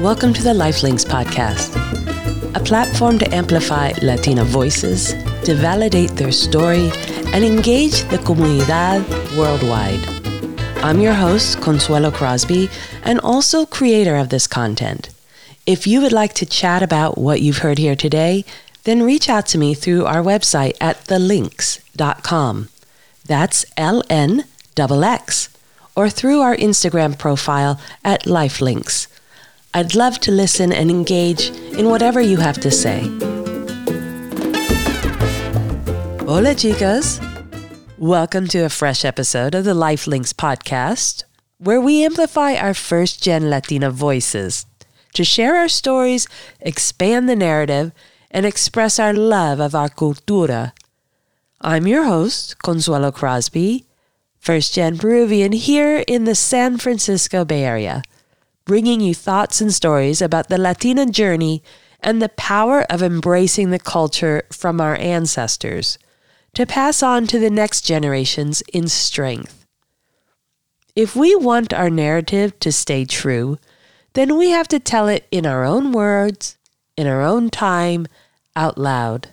Welcome to the Lifelinks podcast, a platform to amplify Latina voices, to validate their story, and engage the comunidad worldwide. I'm your host, Consuelo Crosby, and also creator of this content. If you would like to chat about what you've heard here today, then reach out to me through our website at thelinks.com. That's L N X, or through our Instagram profile at Lifelinks. I'd love to listen and engage in whatever you have to say. Hola, chicas. Welcome to a fresh episode of the Lifelinks podcast, where we amplify our first gen Latina voices to share our stories, expand the narrative, and express our love of our cultura. I'm your host, Consuelo Crosby, first gen Peruvian here in the San Francisco Bay Area bringing you thoughts and stories about the Latina journey and the power of embracing the culture from our ancestors to pass on to the next generations in strength. If we want our narrative to stay true, then we have to tell it in our own words, in our own time, out loud.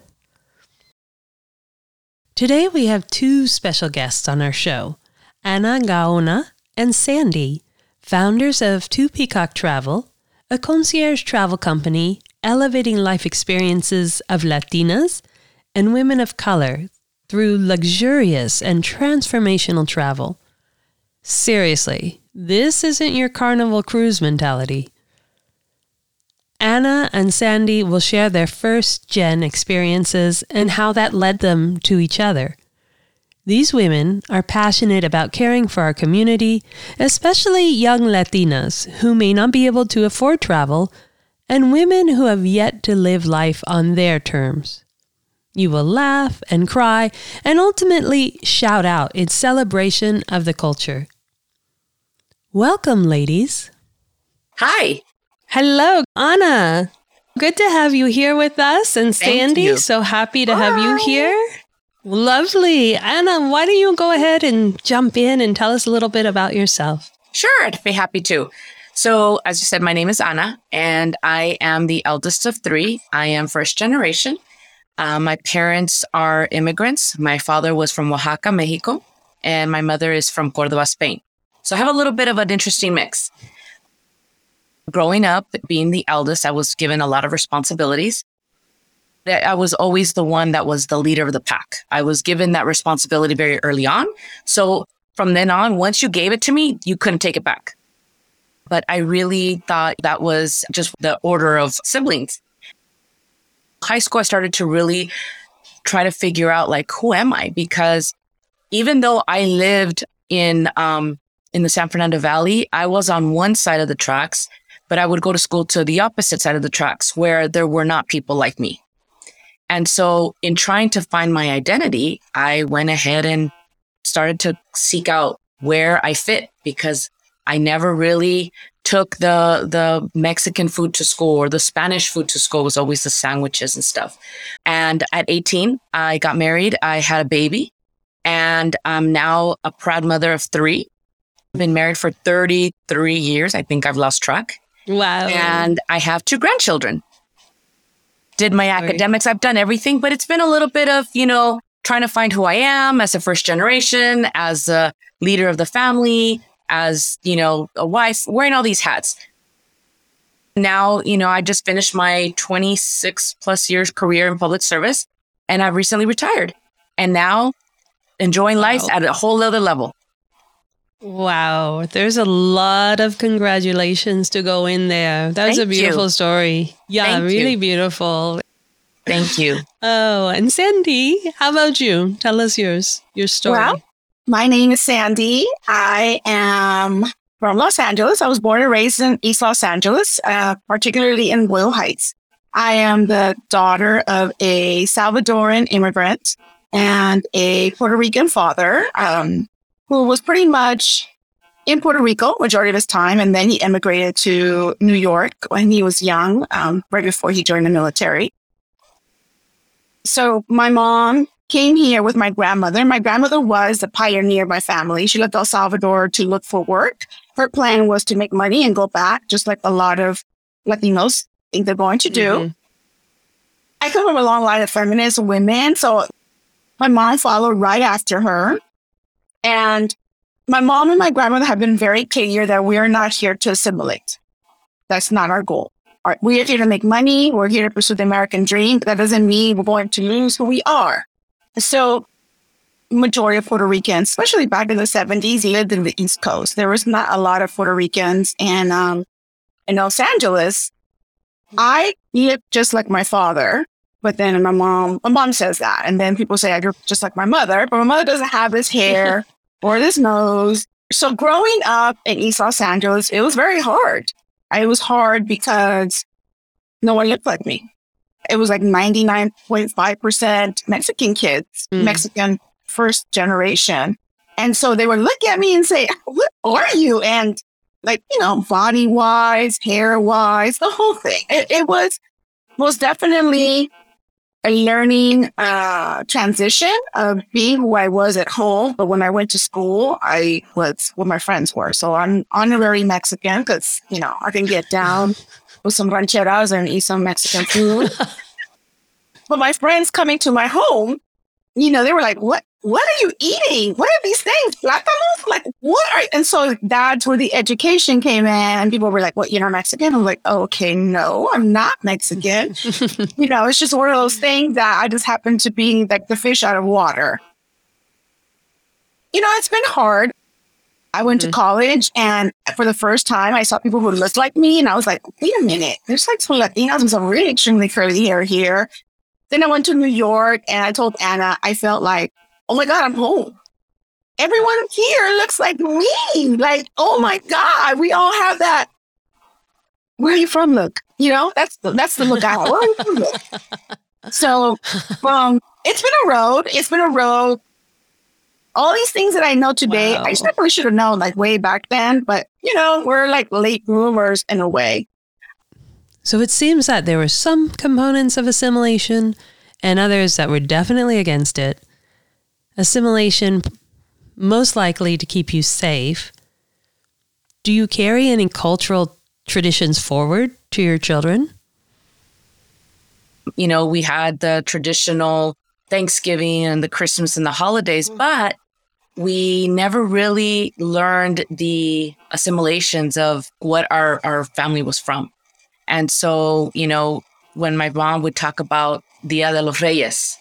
Today we have two special guests on our show Ana Gaona and Sandy founders of Two Peacock Travel, a concierge travel company elevating life experiences of Latinas and women of color through luxurious and transformational travel. Seriously, this isn't your carnival cruise mentality. Anna and Sandy will share their first gen experiences and how that led them to each other. These women are passionate about caring for our community, especially young Latinas who may not be able to afford travel, and women who have yet to live life on their terms. You will laugh and cry and ultimately shout out in celebration of the culture. Welcome, ladies. Hi. Hello, Anna. Good to have you here with us. And Sandy, so happy to have you here. Lovely. Anna, why don't you go ahead and jump in and tell us a little bit about yourself? Sure, I'd be happy to. So, as you said, my name is Anna, and I am the eldest of three. I am first generation. Uh, my parents are immigrants. My father was from Oaxaca, Mexico, and my mother is from Cordoba, Spain. So, I have a little bit of an interesting mix. Growing up, being the eldest, I was given a lot of responsibilities. I was always the one that was the leader of the pack. I was given that responsibility very early on. So from then on, once you gave it to me, you couldn't take it back. But I really thought that was just the order of siblings. High school, I started to really try to figure out like, who am I? Because even though I lived in, um, in the San Fernando Valley, I was on one side of the tracks, but I would go to school to the opposite side of the tracks where there were not people like me. And so in trying to find my identity, I went ahead and started to seek out where I fit because I never really took the the Mexican food to school or the Spanish food to school it was always the sandwiches and stuff. And at 18, I got married, I had a baby, and I'm now a proud mother of 3. I've been married for 33 years. I think I've lost track. Wow. And I have two grandchildren did my academics. I've done everything, but it's been a little bit of, you know, trying to find who I am as a first generation, as a leader of the family, as, you know, a wife, wearing all these hats. Now, you know, I just finished my 26 plus years career in public service and I've recently retired and now enjoying wow. life at a whole other level. Wow, there's a lot of congratulations to go in there. That was Thank a beautiful you. story. Yeah, Thank really you. beautiful. Thank you. Oh, and Sandy, how about you? Tell us yours, your story. Well, my name is Sandy. I am from Los Angeles. I was born and raised in East Los Angeles, uh, particularly in Boyle Heights. I am the daughter of a Salvadoran immigrant and a Puerto Rican father. Um, who was pretty much in Puerto Rico majority of his time, and then he immigrated to New York when he was young, um, right before he joined the military. So my mom came here with my grandmother. My grandmother was a pioneer of my family. She left El Salvador to look for work. Her plan was to make money and go back, just like a lot of Latinos think they're going to do. Mm-hmm. I come from a long line of feminist women. So my mom followed right after her. And my mom and my grandmother have been very clear that we are not here to assimilate. That's not our goal. We're here to make money. We're here to pursue the American dream. That doesn't mean we're going to lose who we are. So majority of Puerto Ricans, especially back in the 70s, lived in the East Coast. There was not a lot of Puerto Ricans. And um, in Los Angeles, I look just like my father. But then my mom, my mom says that. And then people say I look just like my mother, but my mother doesn't have this hair or this nose. So growing up in East Los Angeles, it was very hard. It was hard because no one looked like me. It was like 99.5% Mexican kids, mm. Mexican first generation. And so they would look at me and say, What are you? And like, you know, body wise, hair wise, the whole thing. It, it was most definitely a learning uh, transition of being who I was at home. But when I went to school, I was what my friends were. So I'm honorary Mexican because, you know, I can get down with some rancheras and eat some Mexican food. but my friends coming to my home, you know, they were like, what, what are you eating? What are these things? Plátanos? Like, what are, and so that's where the education came in and people were like, what, you're not Mexican? I'm like, okay, no, I'm not Mexican. you know, it's just one of those things that I just happen to be like the fish out of water. You know, it's been hard. I went mm-hmm. to college and for the first time I saw people who looked like me and I was like, wait a minute, there's like some Latinos with some really extremely curly hair here. Then I went to New York and I told Anna, I felt like oh my God, I'm home. Everyone here looks like me. Like, oh my God, we all have that. Where are you from? Look, you know, that's the, that's the look I have. Where are you from? Look. So, um, it's been a road. It's been a road. All these things that I know today, wow. I definitely should have known like way back then. But you know, we're like late bloomers in a way. So it seems that there were some components of assimilation and others that were definitely against it assimilation most likely to keep you safe. Do you carry any cultural traditions forward to your children? You know, we had the traditional Thanksgiving and the Christmas and the holidays, mm. but we never really learned the assimilations of what our, our family was from. And so, you know, when my mom would talk about Dia de los Reyes,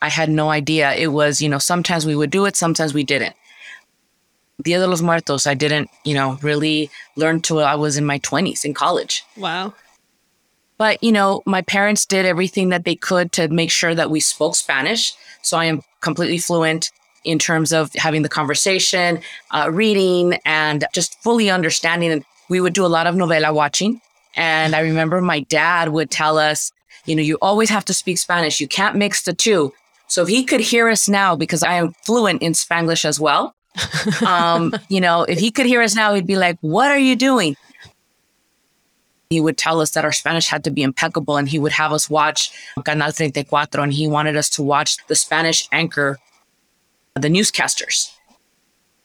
I had no idea. It was, you know, sometimes we would do it, sometimes we didn't. Dia de los Muertos, I didn't, you know, really learn till I was in my 20s in college. Wow. But, you know, my parents did everything that they could to make sure that we spoke Spanish. So I am completely fluent in terms of having the conversation, uh, reading, and just fully understanding. And we would do a lot of novela watching. And I remember my dad would tell us, you know, you always have to speak Spanish. You can't mix the two. So if he could hear us now, because I am fluent in Spanglish as well, um, you know, if he could hear us now, he'd be like, "What are you doing?" He would tell us that our Spanish had to be impeccable, and he would have us watch Canal 34, and he wanted us to watch the Spanish anchor, the newscasters.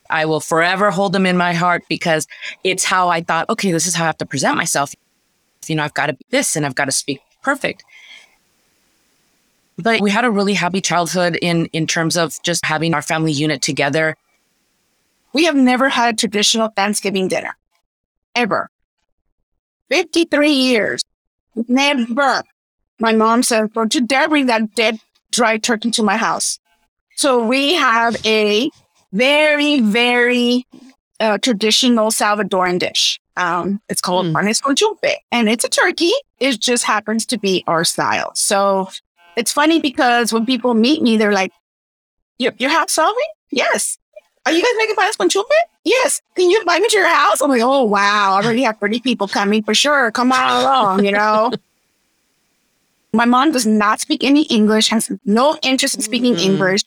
I will forever hold them in my heart because it's how I thought, okay, this is how I have to present myself. You know, I've got to be this and I've got to speak perfect. But we had a really happy childhood in in terms of just having our family unit together. We have never had a traditional Thanksgiving dinner. Ever. 53 years. Never. My mom said, don't you dare bring that dead dry turkey to my house. So we have a very, very uh, traditional Salvadoran dish. Um, it's called mm. panes con chumpe, and it's a turkey. It just happens to be our style. So it's funny because when people meet me, they're like, "You're, you're house solving? Yes. Are you guys making panes con chumpe? Yes. Can you invite me to your house? I'm like, oh wow, I already have 30 people coming for sure. Come on along, you know. My mom does not speak any English, has no interest in speaking mm-hmm. English.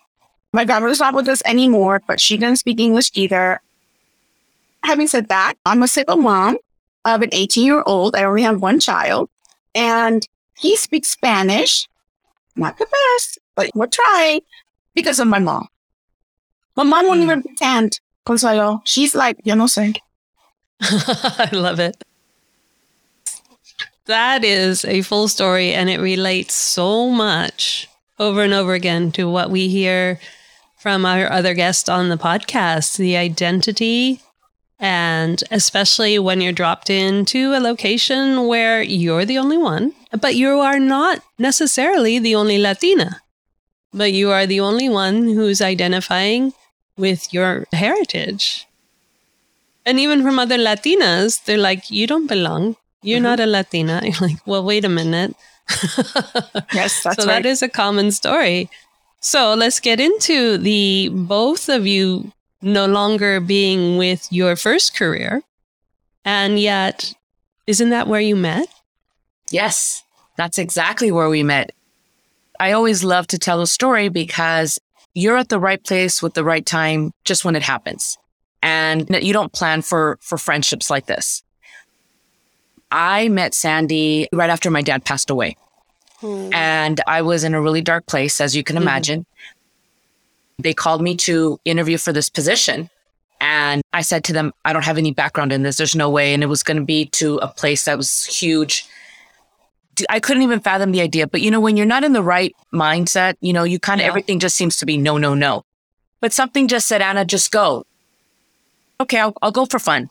My grandmother's not with us anymore, but she doesn't speak English either. Having said that, I'm a single mom of an 18 year old. I only have one child, and he speaks Spanish not the best, but we're trying because of my mom. My mom won't mm. even pretend, Consuelo. She's like, yo no sé. I love it. That is a full story and it relates so much over and over again to what we hear from our other guests on the podcast the identity. And especially when you're dropped into a location where you're the only one, but you are not necessarily the only Latina, but you are the only one who's identifying with your heritage. And even from other Latinas, they're like, you don't belong. You're mm-hmm. not a Latina. You're like, well, wait a minute. yes, that's so right. that is a common story. So let's get into the both of you no longer being with your first career. And yet, isn't that where you met? Yes, that's exactly where we met. I always love to tell a story because you're at the right place with the right time just when it happens. And you don't plan for for friendships like this. I met Sandy right after my dad passed away. Mm. And I was in a really dark place, as you can mm-hmm. imagine. Mm. They called me to interview for this position. And I said to them, I don't have any background in this. There's no way. And it was going to be to a place that was huge. I couldn't even fathom the idea. But you know, when you're not in the right mindset, you know, you kind of, yeah. everything just seems to be no, no, no. But something just said, Anna, just go. Okay, I'll, I'll go for fun.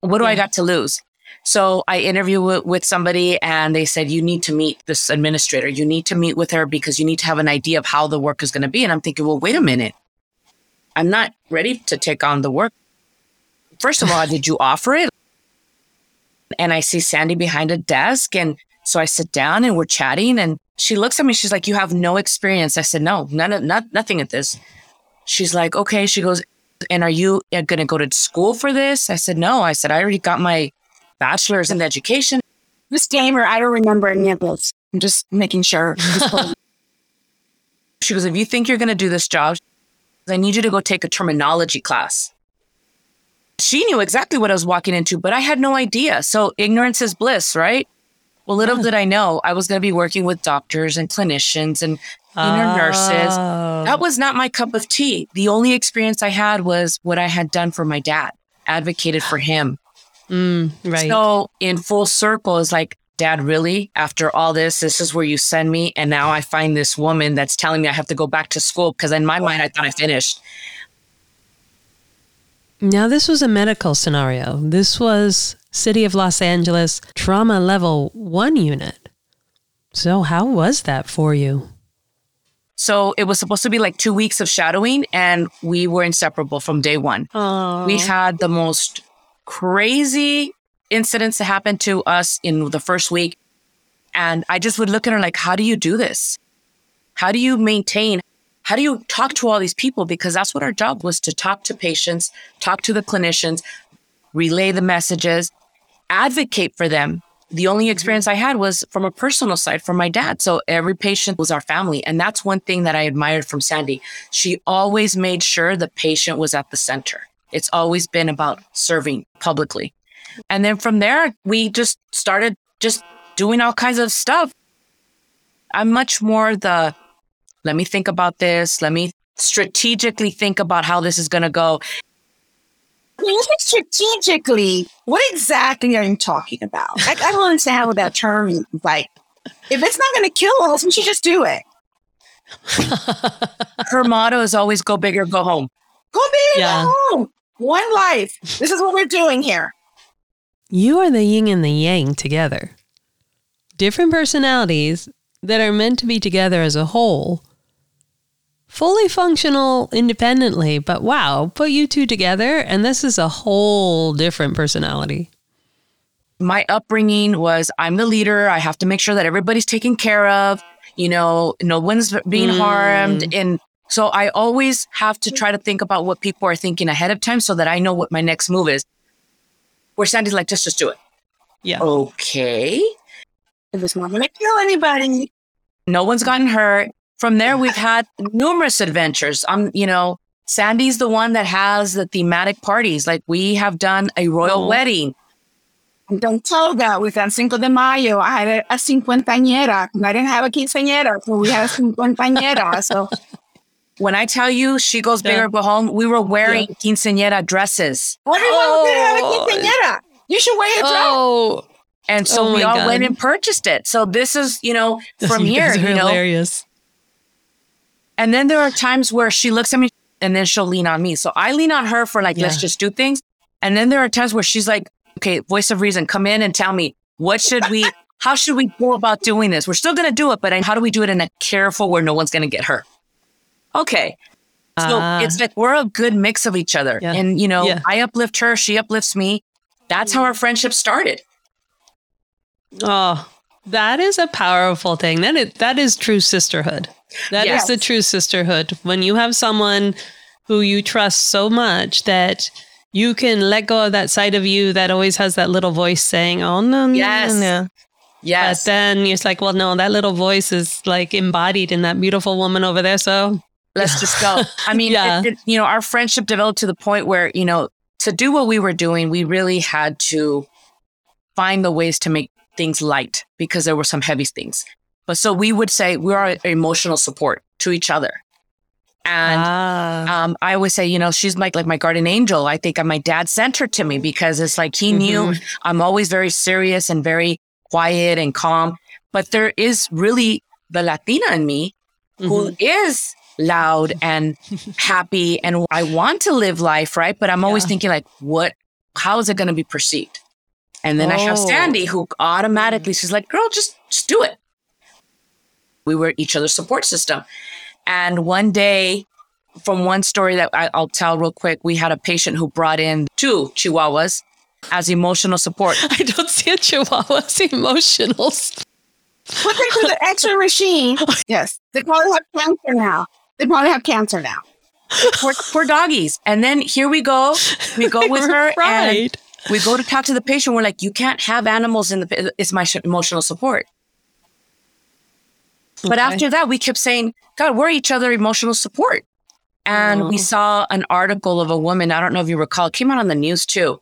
What do yeah. I got to lose? So I interviewed with somebody and they said, you need to meet this administrator. You need to meet with her because you need to have an idea of how the work is going to be. And I'm thinking, well, wait a minute. I'm not ready to take on the work. First of all, did you offer it? And I see Sandy behind a desk. And so I sit down and we're chatting and she looks at me. She's like, you have no experience. I said, no, none of, not, nothing at this. She's like, okay. She goes, and are you uh, going to go to school for this? I said, no. I said, I already got my bachelor's in education. Disclaimer, I don't remember any of those. I'm just making sure. she goes, if you think you're going to do this job, I need you to go take a terminology class. She knew exactly what I was walking into, but I had no idea. So ignorance is bliss, right? Well, little did I know I was going to be working with doctors and clinicians and inner oh. nurses. That was not my cup of tea. The only experience I had was what I had done for my dad, advocated for him. Mm, right. So in full circle is like, Dad, really? After all this, this is where you send me. And now I find this woman that's telling me I have to go back to school because in my mind, I thought I finished. Now, this was a medical scenario. This was City of Los Angeles trauma level one unit. So, how was that for you? So, it was supposed to be like two weeks of shadowing, and we were inseparable from day one. Aww. We had the most crazy incidents that happened to us in the first week. And I just would look at her like, how do you do this? How do you maintain? How do you talk to all these people? Because that's what our job was to talk to patients, talk to the clinicians, relay the messages, advocate for them. The only mm-hmm. experience I had was from a personal side from my dad. So every patient was our family. And that's one thing that I admired from Sandy. She always made sure the patient was at the center. It's always been about serving publicly. And then from there, we just started just doing all kinds of stuff. I'm much more the let me think about this. Let me strategically think about how this is going to go. When you say strategically, what exactly are you talking about? I, I don't understand what that term is. Like, if it's not going to kill us, we should just do it. Her motto is always go big or go home. Go big yeah. go home. One life. This is what we're doing here. You are the yin and the yang together. Different personalities that are meant to be together as a whole. Fully functional independently, but wow, put you two together and this is a whole different personality. My upbringing was I'm the leader. I have to make sure that everybody's taken care of. You know, no one's being mm. harmed. And so I always have to try to think about what people are thinking ahead of time so that I know what my next move is. Where Sandy's like, just just do it. Yeah. Okay. If it's not gonna kill anybody. No one's gotten hurt. From there, we've had numerous adventures. I'm, you know, Sandy's the one that has the thematic parties. Like we have done a royal oh. wedding. Don't tell that. We've done Cinco de Mayo. I had a, a cincuentañera. I didn't have a quinceañera, so we had a cincuentañera. So when I tell you she goes bigger yeah. go home, we were wearing yeah. quinceañera dresses. Everyone oh. have a quinceañera. You should wear a dress. Oh. And so Oh we all God. went and purchased it. So this is, you know, from You here, you know. hilarious. And then there are times where she looks at me and then she'll lean on me. So I lean on her for like, let's just do things. And then there are times where she's like, okay, voice of reason, come in and tell me what should we, how should we go about doing this? We're still going to do it, but how do we do it in a careful where no one's going to get hurt? Okay. So Ah. it's like we're a good mix of each other. Yeah. And, you know, Yeah. I uplift her, she uplifts me. That's how our friendship started. Oh, that is a powerful thing. That is, that is true sisterhood. That is Yes. the true sisterhood. When you have someone who you trust so much that you can let go of that side of you that always has that little voice saying, "Oh no, no, Yes. no, no." Yes. But then you're like, "Well, no, that little voice is like embodied in that beautiful woman over there." So let's just go. I mean, Yeah. it- it- you know, our friendship developed to the point where, you know, to do what we were doing, we really had to find the ways to make things light because there were some heavy things. But so we would say we are emotional support to each other. And ah, um, I always say, you know, she's like like my guardian angel. I think my dad sent her to me because it's like he knew I'm always very serious and very quiet and calm. But there is really the Latina in me who mhm. is loud and happy and I want to live life, right? But I'm always Yeah. thinking like, what, how is it going to be perceived? And then I have Oh. Sandy who automatically, she's like, girl, just, just do it. We were each other's support system. And one day, from one story that I, I'll tell real quick, we had a patient who brought in two chihuahuas as emotional support. I don't see a chihuahua's emotional. Put them through the X-ray machine. Yes, they probably have cancer now. They probably have cancer now. Poor, poor doggies. And then here we go. We go with her and right. we go to talk to the patient. We're like, you can't have animals in the. It's my sh- emotional support. But after that, we kept saying, God, we're each other emotional support. And we Oh. saw an article of a woman. I don't know if you recall. It came out on the news too.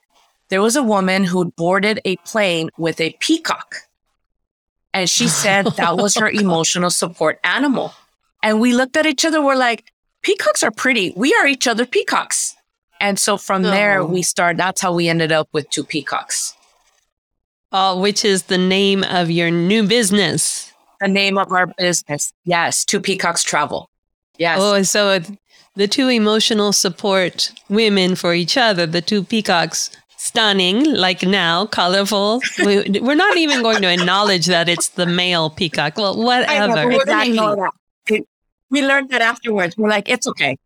There was a woman who boarded a plane with a peacock, and she said that was her oh emotional support animal. And we looked at each other. We're like, peacocks are pretty. We are each other peacocks. And so from uh-huh. there, Oh. we start. That's how we ended up with two peacocks. Oh, which is the name of your new business. The name of our business. Yes, two peacocks travel. Yes. Oh, so the two emotional support women for each other, the two peacocks, stunning, like now, colorful. we, we're not even going to acknowledge that it's the male peacock. Well, I know, but whatever. we're gonna ignore that. It- we learned that afterwards. We're like, it's okay.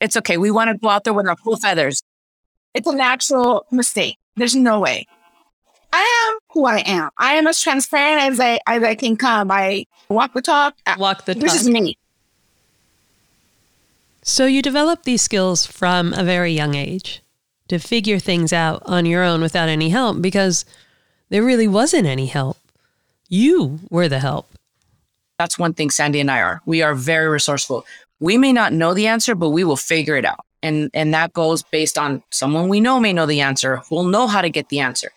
It's okay. We want to go out there with our full feathers. It's a natural mistake. There's no way. I am who I am. I am as transparent as I as I can come. I walk the talk. Walk the This talk. is me. So you develop these skills from a very young age to figure things out on your own without any help because there really wasn't any help. You were the help. That's one thing Sandy and I are. We are very resourceful. We may not know the answer, but we will figure it out. And and that goes based on someone we know may know the answer, who'll know how to get the answer.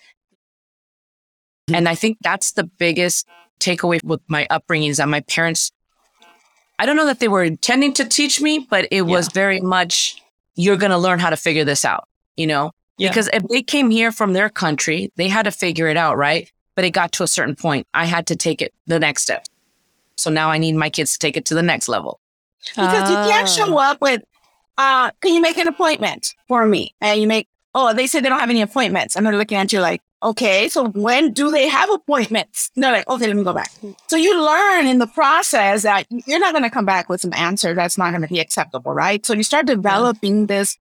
And I think that's the biggest takeaway with my upbringing is that my parents, I don't know that they were intending to teach me, but it was very much, you're going to learn how to figure this out, you know? Yeah. Because if they came here from their country, they had to figure it out, right? But it got to a certain point. I had to take it the next step. So now I need my kids to take it to the next level. Because you can't Ah. show up with, uh, can you make an appointment for me? And you make, oh, they said they don't have any appointments. And they're looking at you like, okay, so when do they have appointments? And they're like, okay, let me go back. So you learn in the process that you're not going to come back with some answer that's not going to be acceptable, right? So you start developing this,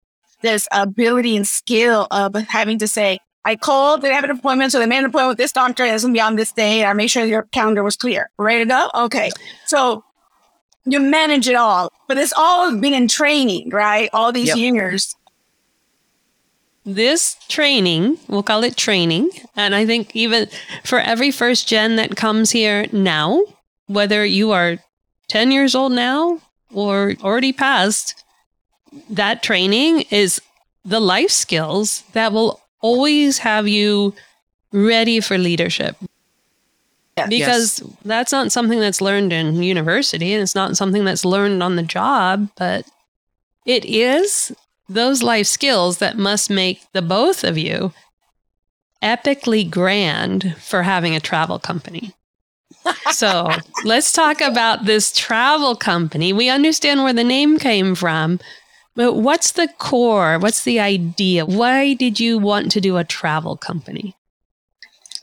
this ability and skill of having to say, I called, they have an appointment, so they made an appointment with this doctor, and it's gonna be on this day. I made sure your calendar was clear. Ready to go? Okay. So you manage it all, but it's all been in training, right? All these Yep. years. this training, we'll call it training. And I think even for every first gen that comes here now, whether you are 10 years old now or already past, that training is the life skills that will always have you ready for leadership. Yeah. Because that's not something that's learned in university and it's not something that's learned on the job, but it is those life skills that must make the both of you epically grand for having a travel company. so let's talk about this travel company. We understand where the name came from, but what's the core? What's the idea? Why did you want to do a travel company?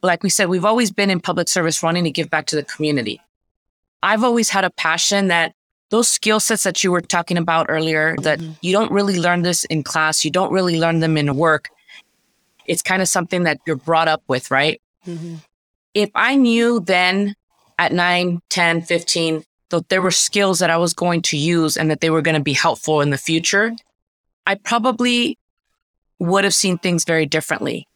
Like we said, we've always been in public service running to give back to the community. I've always had a passion that those skill sets that you were talking about earlier, that mm-hmm. you don't really learn this in class, you don't really learn them in work. It's kind of something that you're brought up with, right? Mm-hmm. If I knew then at 9, 10, 15, that there were skills that I was going to use and that they were going to be helpful in the future, I probably would have seen things very differently.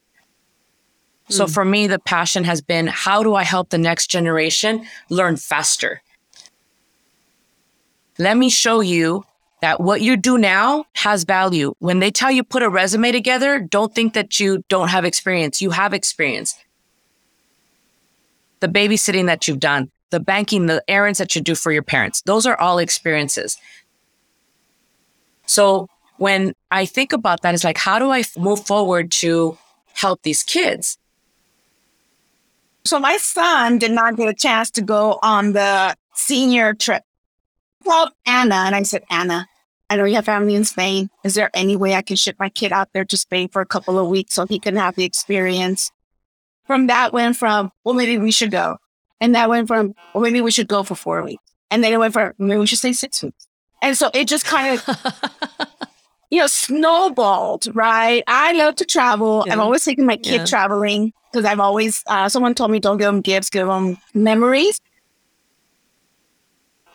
Mm. So hmm. for me, the passion has been how do I help the next generation learn faster? Let me show you that what you do now has value. When they tell you put a resume together, don't think that you don't have experience. You have experience the babysitting that you've done, the banking, the errands that you do for your parents. Those are all experiences. So when I think about that, it's like, how do I move forward to help these kids? So my son did not get a chance to go on the senior trip. Called Anna, and I said, Anna, I know you have family in Spain. Is there any way I can ship my kid out there to Spain for a couple of weeks so he can have the experience? from that went from, well, maybe we should go. And that went from, well, maybe we should go for four weeks. And then it went from, maybe we should stay six weeks. And so it just kind of, you know, snowballed, right? I love to travel. Yeah. I'm always taking my kid yeah. traveling because I've always, uh, someone told me don't give them gifts, give them memories.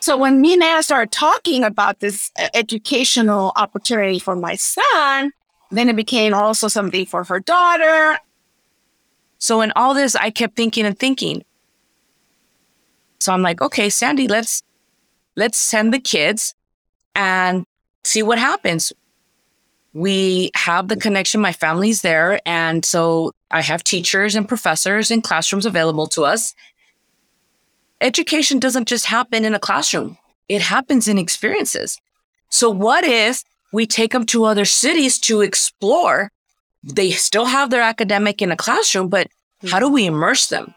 So when me and Anna started talking about this uh, educational opportunity for my son, then it became also something for her daughter. So in all this, I kept thinking and thinking. So I'm like, okay, Sandy, let's let's send the kids and see what happens. We have the connection, my family's there. And so I have teachers and professors and classrooms available to us. Education doesn't just happen in a classroom. It happens in experiences. So what if we take them to other cities to explore they still have their academic in a classroom, but how do we immerse them?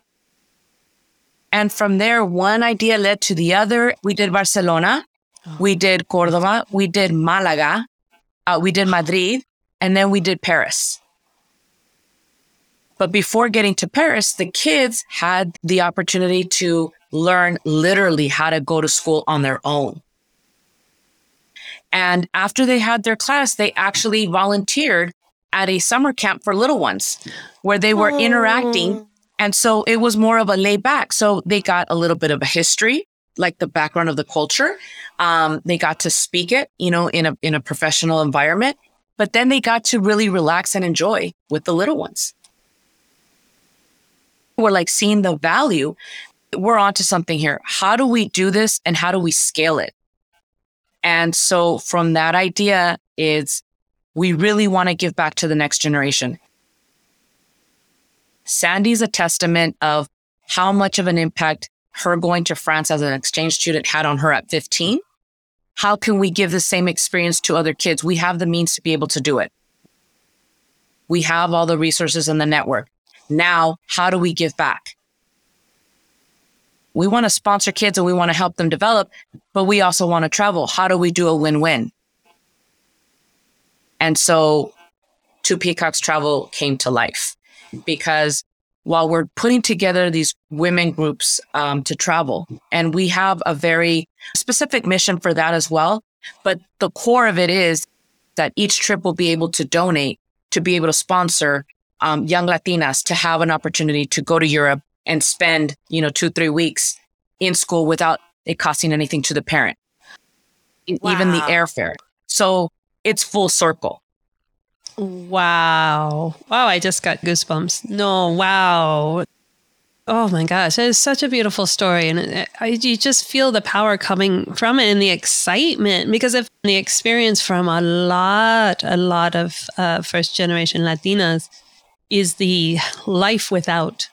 And from there, one idea led to the other. We did Barcelona, oh. we did Cordoba, we did Malaga, uh, we did Madrid, and then we did Paris. But before getting to Paris, the kids had the opportunity to learn literally how to go to school on their own. And after they had their class, they actually volunteered at a summer camp for little ones where they were oh. interacting. And so it was more of a lay back. So they got a little bit of a history, like the background of the culture. Um, they got to speak it, you know, in a, in a professional environment, but then they got to really relax and enjoy with the little ones. We're like seeing the value. We're onto something here. How do we do this and how do we scale it? And so from that idea is we really want to give back to the next generation. Sandy's a testament of how much of an impact her going to France as an exchange student had on her at 15. How can we give the same experience to other kids? We have the means to be able to do it. We have all the resources in the network. Now, how do we give back? We want to sponsor kids and we want to help them develop, but we also want to travel. How do we do a win win? And so Two Peacocks Travel came to life because while we're putting together these women groups um, to travel, and we have a very specific mission for that as well. But the core of it is that each trip will be able to donate to be able to sponsor um, young Latinas to have an opportunity to go to Europe and spend, you know, two, three weeks in school without it costing anything to the parent, wow. even the airfare. So it's full circle. Wow. Wow, I just got goosebumps. No, wow. Oh my gosh, it is such a beautiful story. And it, I, you just feel the power coming from it and the excitement because of the experience from a lot, a lot of uh, first generation Latinas is the life without,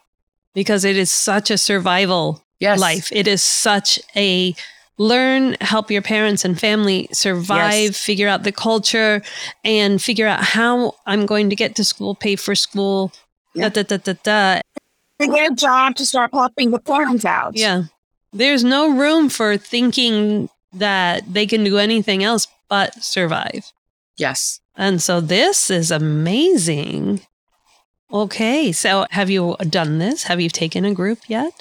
because it is such a survival yes. life. It is such a learn, help your parents and family survive, yes. figure out the culture, and figure out how I'm going to get to school, pay for school, Da, da, da, da, da. They get a job to start popping the forms out. Yeah. There's no room for thinking that they can do anything else but survive. Yes. And so this is amazing. Okay. So have you done this? Have you taken a group yet?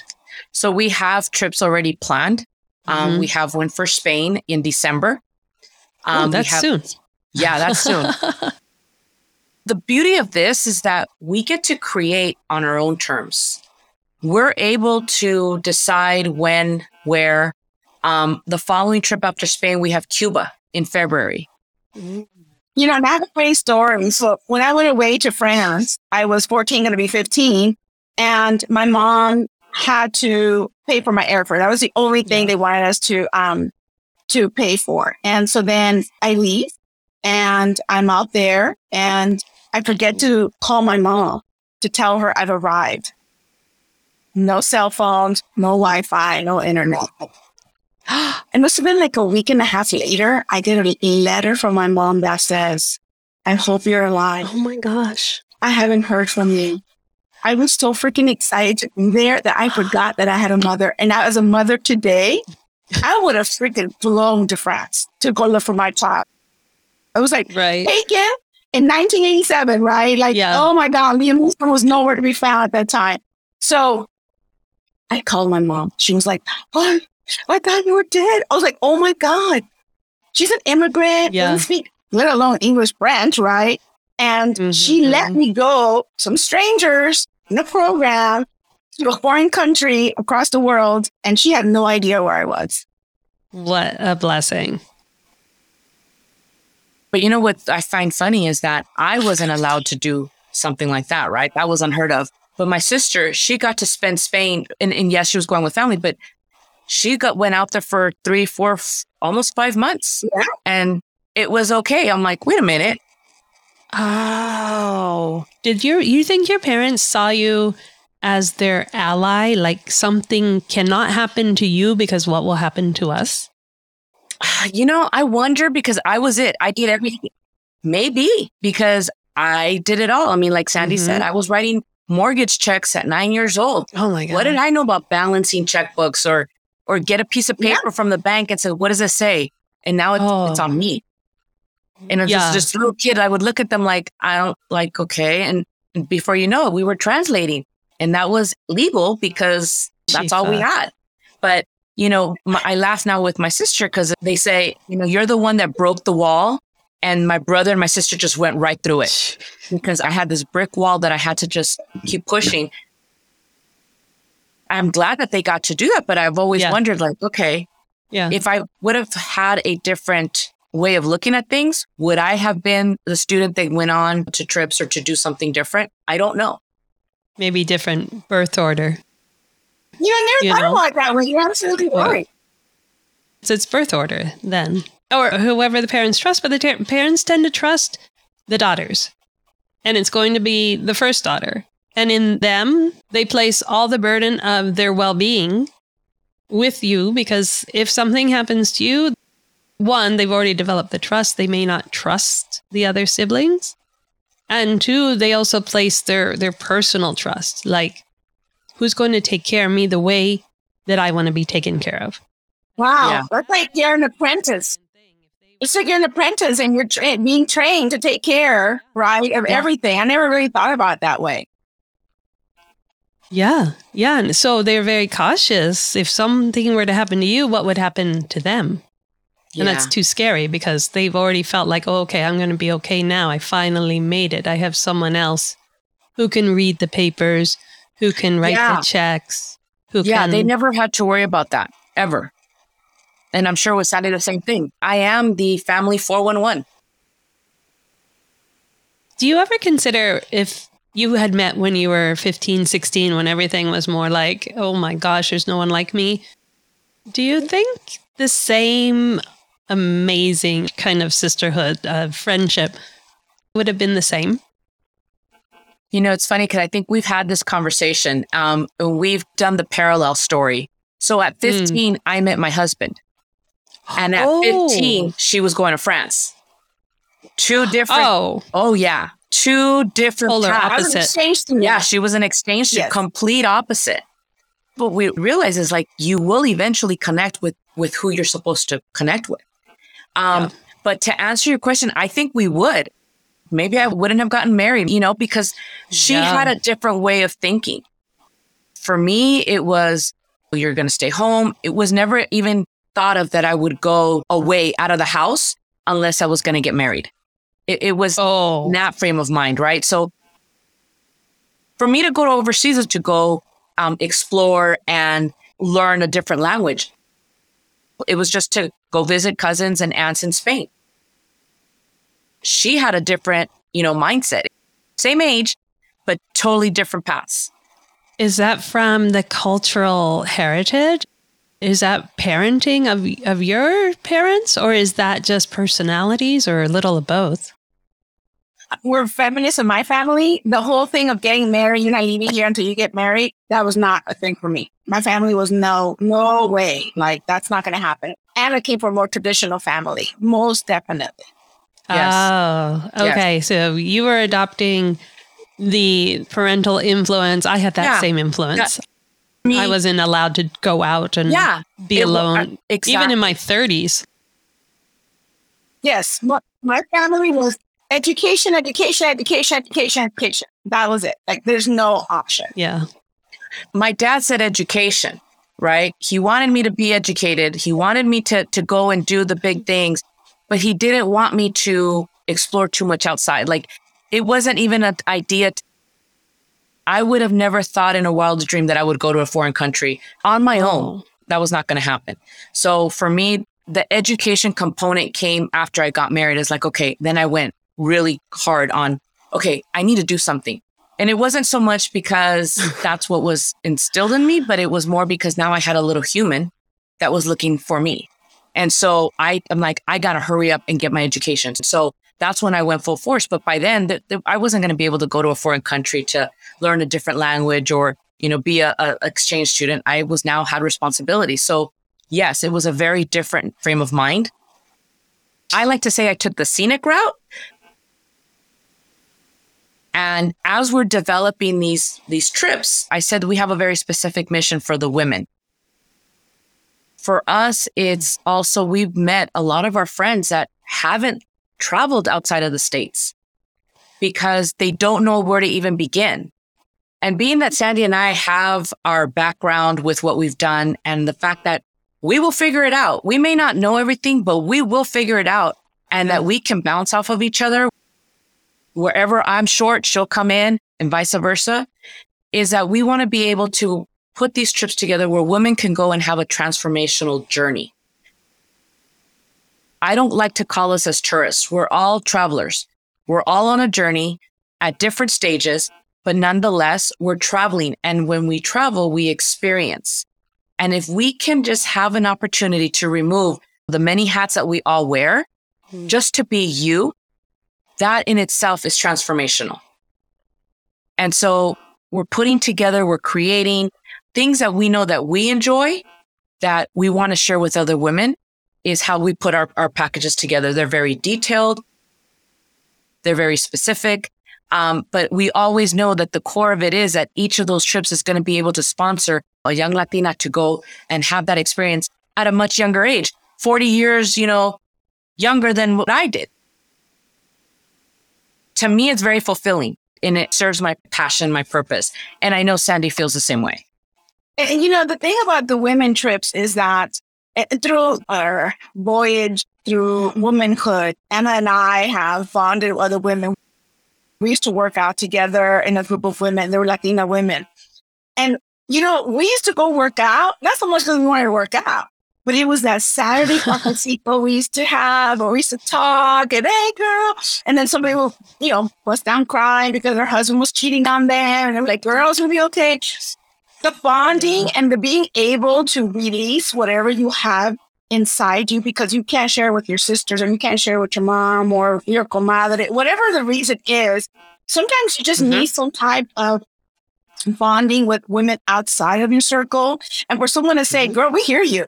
So we have trips already planned. Um, Mhm. We have one for Spain in December. oh, we that's have- soon. Yeah, that's soon. the beauty of this is that we get to create on our own terms. We're able to decide when, where. Um, the following trip after Spain, we have Cuba in February. You know, not a great story. So when I went away to France, I was 14, going to be 15, and my mom had to pay for my airfare. That was the only thing they wanted us to um to pay for. And so then I leave, and I'm out there, and I forget to call my mom to tell her I've arrived. No cell phones, no Wi-Fi, no internet. It must have been like a week and a half later. I get a letter from my mom that says, I hope you're alive. oh my gosh. I haven't heard from you. I was so freaking excited to be there that I forgot that I had a mother. And now, as a mother today, I would have freaking flown to France to go look for my child. I was like, Right. hey, Kim, in 1987, right? Like, Yeah. oh my God, Liam Neeson was nowhere to be found at that time. So I called my mom. She was like, what? I thought you were dead. I was like, oh my God. She's an immigrant. Yeah. Doesn't speak, let alone English French, right? And she Mhm. let me go, some strangers in a program to a foreign country across the world. And she had no idea where I was. What a blessing. But you know what I find funny is that I wasn't allowed to do something like that, right? That was unheard of. But my sister, she got to spend Spain, and, and yes, she was going with family, but she got went out there for three, four, f- almost five months, Yeah. and it was okay. I'm like, wait a minute, Oh. Did your you think your parents saw you as their ally? Like something cannot happen to you because what will happen to us? you know, I wonder because I was it. I did everything. Maybe because I did it all. I mean, like Sandy Mhm. said, I was writing mortgage checks at nine years old. Oh my god! What did I know about balancing checkbooks or or get a piece of Yeah. paper from the bank and say, what does it say? And now it's, it's Oh. on me. And as Yeah. just this little kid, I would look at them like, I don't like, okay. And, and before you know it, we were translating and that was legal because that's all we had. But, you know, my, I laugh now with my sister because they say, you know, you're the one that broke the wall. And my brother and my sister just went right through it because I had this brick wall that I had to just keep pushing. I'm glad that they got to do that, but I've always Yeah. wondered, like, okay, Yeah. if I would have had a different way of looking at things, would I have been the student that went on to trips or to do something different? I don't know. Maybe different birth order. You know, I never You thought know? about it that way. You're absolutely Yeah. right. So it's birth order then. Or whoever the parents trust, but the ter- parents tend to trust the daughters. And it's going to be the first daughter. And in them, they place all the burden of their well being with you because if something happens to you, one, they've already developed the trust. They may not trust the other siblings. And two, they also place their, their personal trust. Like, who's going to take care of me the way that I want to be taken care of? Wow. Yeah. That's like you're an apprentice. It's like you're an apprentice and you're tra- being trained to take care, right, of Yeah. everything. I never really thought about it that way. Yeah. Yeah. And so they're very cautious. If something were to happen to you, what would happen to them? And that's too scary because they've already felt like, oh, okay, I'm going to be okay now. I finally made it. I have someone else who can read the papers, who can write Yeah. the checks, who yeah, can. they never had to worry about that ever. And I'm sure with Sandy the same thing. I am the family 411. Do you ever consider if you had met when you were 15, 16, when everything was more like, oh my gosh, there's no one like me? Do you think the same amazing kind of sisterhood, uh, friendship would have been the same? You know, it's funny because I think we've had this conversation. Um, and we've done the parallel story. So at 15, I met my husband. And at Oh. 15, she was going to France. Two different. Oh, Oh, yeah. two different Polar paths. Opposite. exchange. Yeah, she was an exchange student, Yes. complete opposite. What we realize is like you will eventually connect with with who you're supposed to connect with. Um, Yeah. But to answer your question, I think we would. Maybe I wouldn't have gotten married, you know, because she Yeah. had a different way of thinking. For me, it was you're going to stay home. It was never even thought of that I would go away out of the house unless I was going to get married. It, it was Oh, that frame of mind, right? So for me to go to overseas is to go um, explore and learn a different language. It was just to go visit cousins and aunts in Spain. She had a different, you know, mindset. Same age, but totally different paths. is that from the cultural heritage? Is that parenting of of your parents, or is that just personalities, or a little of both? We're feminists in my family. The whole thing of getting married, you're not leaving here until you get married, that was not a thing for me. My family was no, no way. Like, that's not going to happen. And I came from a more traditional family, most definitely. Yes. Oh, Yes. okay. So you were adopting the parental influence. I had that Yeah. same influence. Me- I wasn't allowed to go out and yeah, be It wa- alone, uh, exactly. even in my 30s. Yes, my, my family was education, education, education, education, education. That was it. Like, there's no option. Yeah. my dad said education, right? He wanted me to be educated. He wanted me to to go and do the big things, but he didn't want me to explore too much outside. Like it wasn't even an idea. t- I would have never thought in a wild dream that I would go to a foreign country on my own. Oh. That was not going to happen. So for me, the education component came after I got married. It's like, okay, then I went really hard on, okay, I need to do something. And it wasn't so much because that's what was instilled in me, but it was more because now I had a little human that was looking for me. And so I, I'm like, I got to hurry up and get my education. So that's when I went full force. But by then, th- th- I wasn't going to be able to go to a foreign country to learn a different language or, you know, be a, a exchange student. I was now had responsibility. So yes, it was a very different frame of mind. I like to say I took the scenic route. And as we're developing these these trips, I said we have a very specific mission for the women. For us, it's also we've met a lot of our friends that haven't traveled outside of the states because they don't know where to even begin. And being that Sandy and I have our background with what we've done and the fact that we will figure it out. We may not know everything, but we will figure it out and that we can bounce off of each other wherever I'm short, she'll come in and vice versa, is that we want to be able to put these trips together where women can go and have a transformational journey. I don't like to call us as tourists. We're all travelers. We're all on a journey at different stages, but nonetheless, we're traveling. And when we travel, we experience. And if we can just have an opportunity to remove the many hats that we all wear, mm. just to be you, that in itself is transformational. And so we're putting together, we're creating things that we know that we enjoy, that we want to share with other women, is how we put our, our packages together. They're very detailed, they're very specific. Um, but we always know that the core of it is that each of those trips is going to be able to sponsor a young Latina to go and have that experience at a much younger age, 40 years, you know, younger than what I did to me, it's very fulfilling and it serves my passion, my purpose. And I know Sandy feels the same way. And, you know, the thing about the women trips is that uh, through our voyage through womanhood, Emma and I have bonded with other women. We used to work out together in a group of women. They were Latina women. And, you know, we used to go work out, not so much because we wanted to work out, but it was that Saturday cafecito we used to have, or we used to talk and, hey, girl. And then somebody will, you know, bust down crying because her husband was cheating on them. And I'm like, girls, will be okay the bonding and the being able to release whatever you have inside you because you can't share with your sisters and you can't share with your mom or your comadre, whatever the reason is. Sometimes you just Mhm. need some type of bonding with women outside of your circle and for someone to say, girl, we hear you.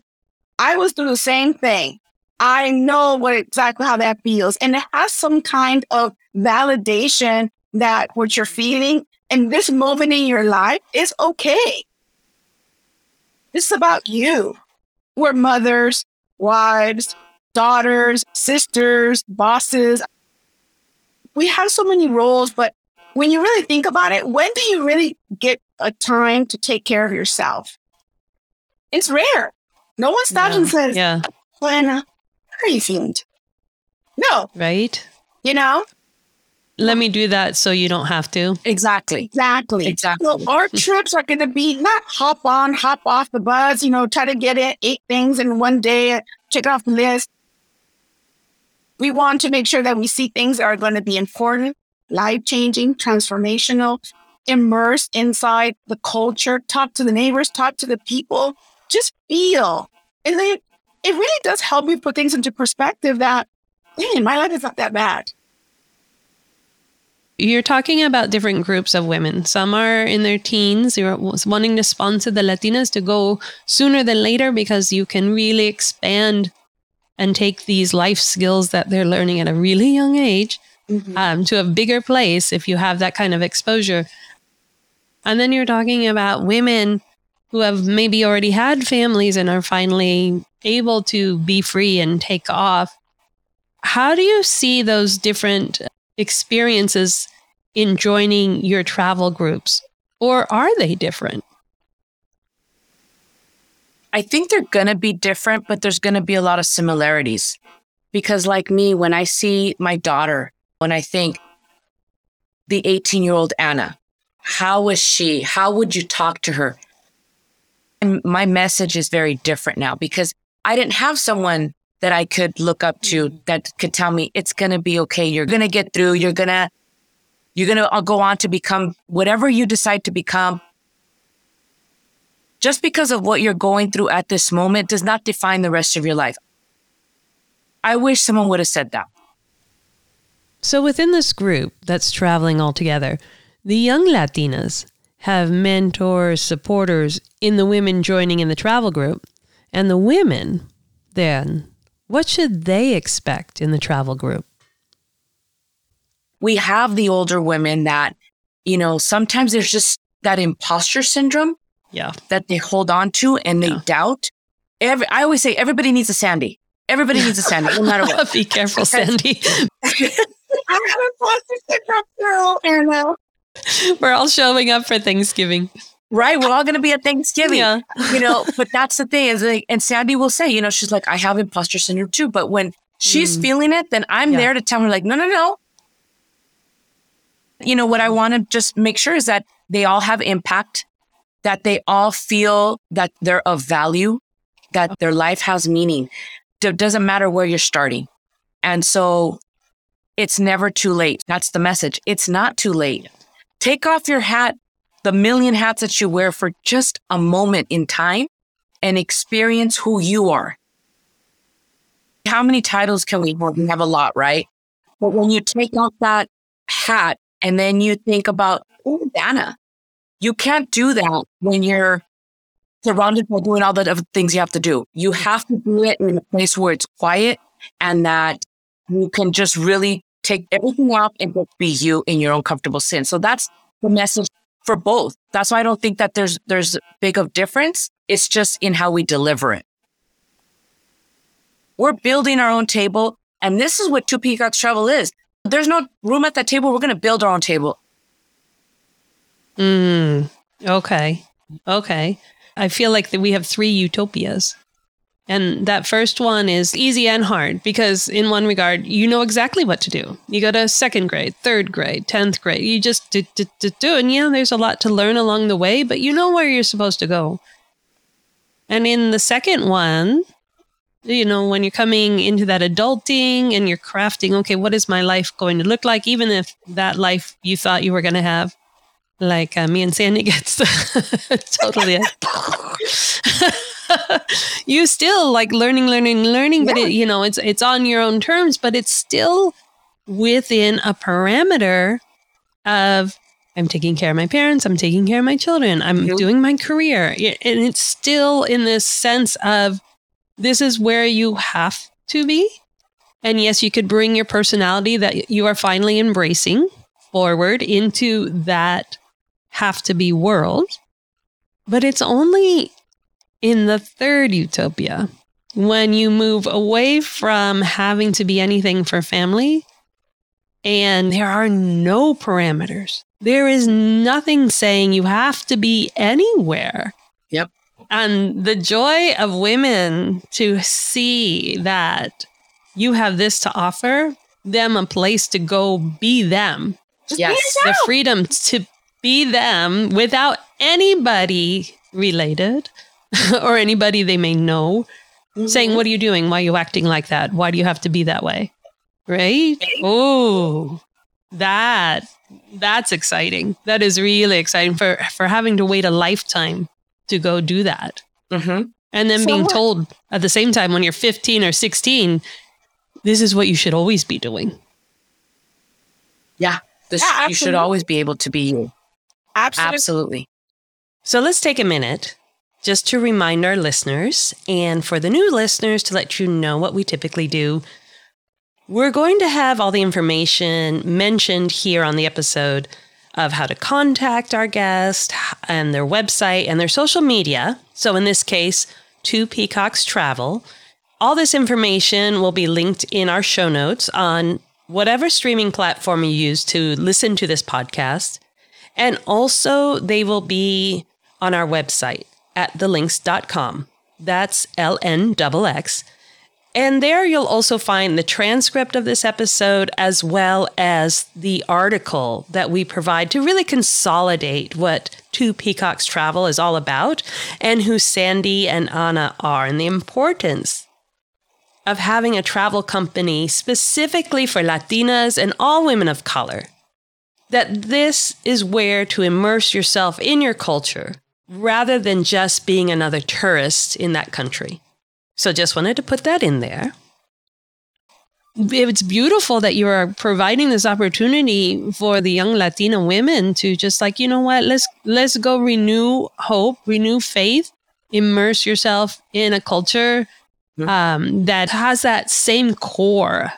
I was through the same thing. I know what exactly how that feels. And it has some kind of validation that what you're feeling in this moment in your life is okay. This is about you. We're mothers, wives, daughters, sisters, bosses. We have so many roles, but when you really think about it, when do you really get a time to take care of yourself? It's rare. No one stops Yeah. and says, Yeah. Lana, how are you feeling? No, Right. you know? Let me do that so you don't have to. Exactly. Exactly. Exactly. So our trips are going to be not hop on, hop off the bus, you know, try to get in eight things in one day, check off the list. We want to make sure that we see things that are going to be important, life changing, transformational, immerse inside the culture, talk to the neighbors, talk to the people, just feel. And then it really does help me put things into perspective that, man, my life is not that bad. You're talking about different groups of women. Some are in their teens. You're wanting to sponsor the Latinas to go sooner than later because you can really expand and take these life skills that they're learning at a really young age um, to a bigger place if you have that kind of exposure. And then you're talking about women who have maybe already had families and are finally able to be free and take off. How do you see those different experiences in joining your travel groups? Or are they different? I think they're going to be different, but there's going to be a lot of similarities. Because, like me, when I see my daughter, when I think the 18 year old Anna, how is she? How would you talk to her? And my message is very different now because I didn't have someone that I could look up to mm-hmm. that could tell me it's going to be okay. You're going to get through. You're going to, you're going to uh, go on to become whatever you decide to become just because of what you're going through at this moment does not define the rest of your life. I wish someone would have said that. So, within this group that's traveling all together, the young Latinas have mentors, supporters in the women joining in the travel group. And the women, then, what should they expect in the travel group? We have the older women that, you know, sometimes there's just that imposter syndrome Yeah. that they hold on to and they Yeah. doubt. Every, I always say everybody needs a Sandy. Everybody needs a Sandy, no matter what. Be careful, Sandy. I have a foster syndrome girl, Anna. We're all showing up for Thanksgiving. Right? We're all going to be at Thanksgiving. Yeah. you know, but that's the thing is like, and Sandy will say, you know, she's like, I have imposter syndrome too. But when she's Mm. feeling it, then I'm Yeah. there to tell her, like, no, no, no. You know, what I want to just make sure is that they all have impact, that they all feel that they're of value, that their life has meaning. It doesn't matter where you're starting. And so it's never too late. That's the message. It's not too late. Take off your hat, the million hats that you wear for just a moment in time and experience who you are. How many titles can we have? We have a lot, right? But when you take off that hat and then you think about, oh, Dana, you can't do that when you're surrounded by doing all the other things you have to do. You have to do it in a place where it's quiet and that you can just really take everything off and just be you in your own comfortable sin. So that's the message for both. That's why I don't think that there's there's big of difference. It's just in how we deliver it. We're building our own table, and this is what Two Peacocks Travel is. There's no room at that table. We're going to build our own table. Mm, okay. Okay. I feel like that we have three utopias. And that first one is easy and hard because, in one regard, you know exactly what to do. You go to second grade, third grade, 10th grade. You just do, do, do, do. And yeah, there's a lot to learn along the way, but you know where you're supposed to go. And in the second one, you know, when you're coming into that adulting and you're crafting, okay, what is my life going to look like? Even if that life you thought you were going to have like uh, me and Sandy gets totally. you still like learning, learning, learning, but it, you know, it's it's on your own terms, but it's still within a parameter of I'm taking care of my parents, I'm taking care of my children, I'm doing my career, and it's still in this sense of this is where you have to be, And yes, you could bring your personality that you are finally embracing forward into that have to be world. But it's only in the third utopia when you move away from having to be anything for family and there are no parameters. There is nothing saying you have to be anywhere. Yep. And the joy of women to see that you have this to offer them a place to go be them. Just Yes, The freedom to be them without anybody related or anybody they may know saying, What are you doing? Why are you acting like that? Why do you have to be that way? Right? Oh, that that's exciting. That is really exciting for for having to wait a lifetime to go do that. hmm And then So being what- told at the same time when you're 15 or 16, this is what you should always be doing. Yeah. This, Yeah, you should always be able to be you. Absolutely. Absolutely. So let's take a minute just to remind our listeners and for the new listeners to let you know what we typically do. We're going to have all the information mentioned here on the episode of how to contact our guest and their website and their social media. So in this case, Two Peacocks Travel. All this information will be linked in our show notes on whatever streaming platform you use to listen to this podcast. And also, they will be on our website at thelnx.com. That's L N X. And there you'll also find the transcript of this episode as well as the article that we provide to really consolidate what Two Peacocks Travel is all about and who Sandy and Anna are and the importance of having a travel company specifically for Latinas and all women of color that this is where to immerse yourself in your culture rather than just being another tourist in that country. So just wanted to put that in there. It's beautiful that you are providing this opportunity for the young Latina women to just like, you know what, let's let's go renew hope, renew faith, immerse yourself in a culture um, that has that same core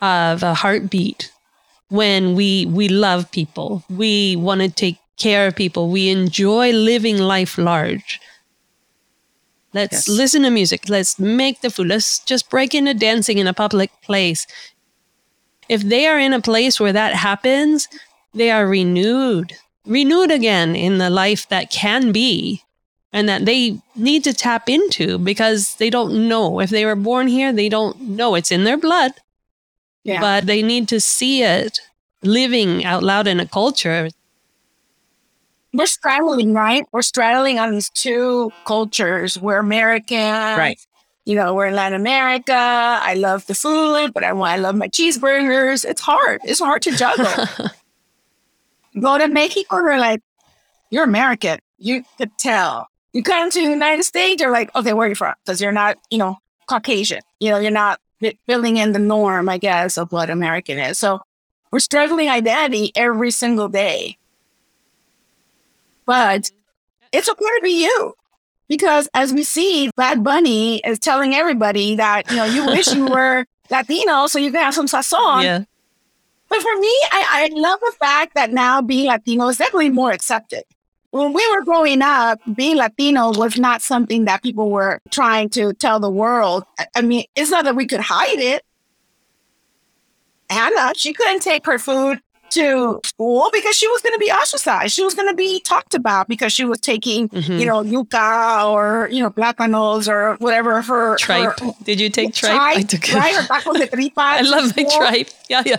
of a heartbeat when we we love people. We want to take care of people. We enjoy living life large. Let's Yes. listen to music. Let's make the food. Let's just break into dancing in a public place. If they are in a place where that happens they are renewed. Renewed again in the life that can be and that they need to tap into because they don't know. If they were born here they don't know. It's in their blood Yeah. but they need to see it living out loud in a culture. we're straddling, right? We're straddling on these two cultures. We're American, Right. You know, we're in Latin America. I love the food, but I I love my cheeseburgers. It's hard. It's hard to juggle. Go to Mexico, they're like, you're American. You could tell. You come to the United States, they're like, okay, where are you from? Because you're not, you know, Caucasian. You know, you're not filling in the norm, I guess, of what American is. So we're struggling identity every single day. But it's okay to be you. Because as we see, Bad Bunny is telling everybody that, you know, you wish you were Latino so you can have some sazon. yeah. But for me, I, I love the fact that now being Latino is definitely more accepted. When we were growing up, being Latino was not something that people were trying to tell the world. I- I mean, it's not that we could hide it. Anna, she couldn't take her food to school because she was going to be ostracized. She was going to be talked about because she was taking, Mhm. you know, yuca or, you know, plátanos or whatever her. Tripe. her- Did you take tripe? I took it. right? Or tacos de tripa. I love my school. tripe. Yeah, yeah.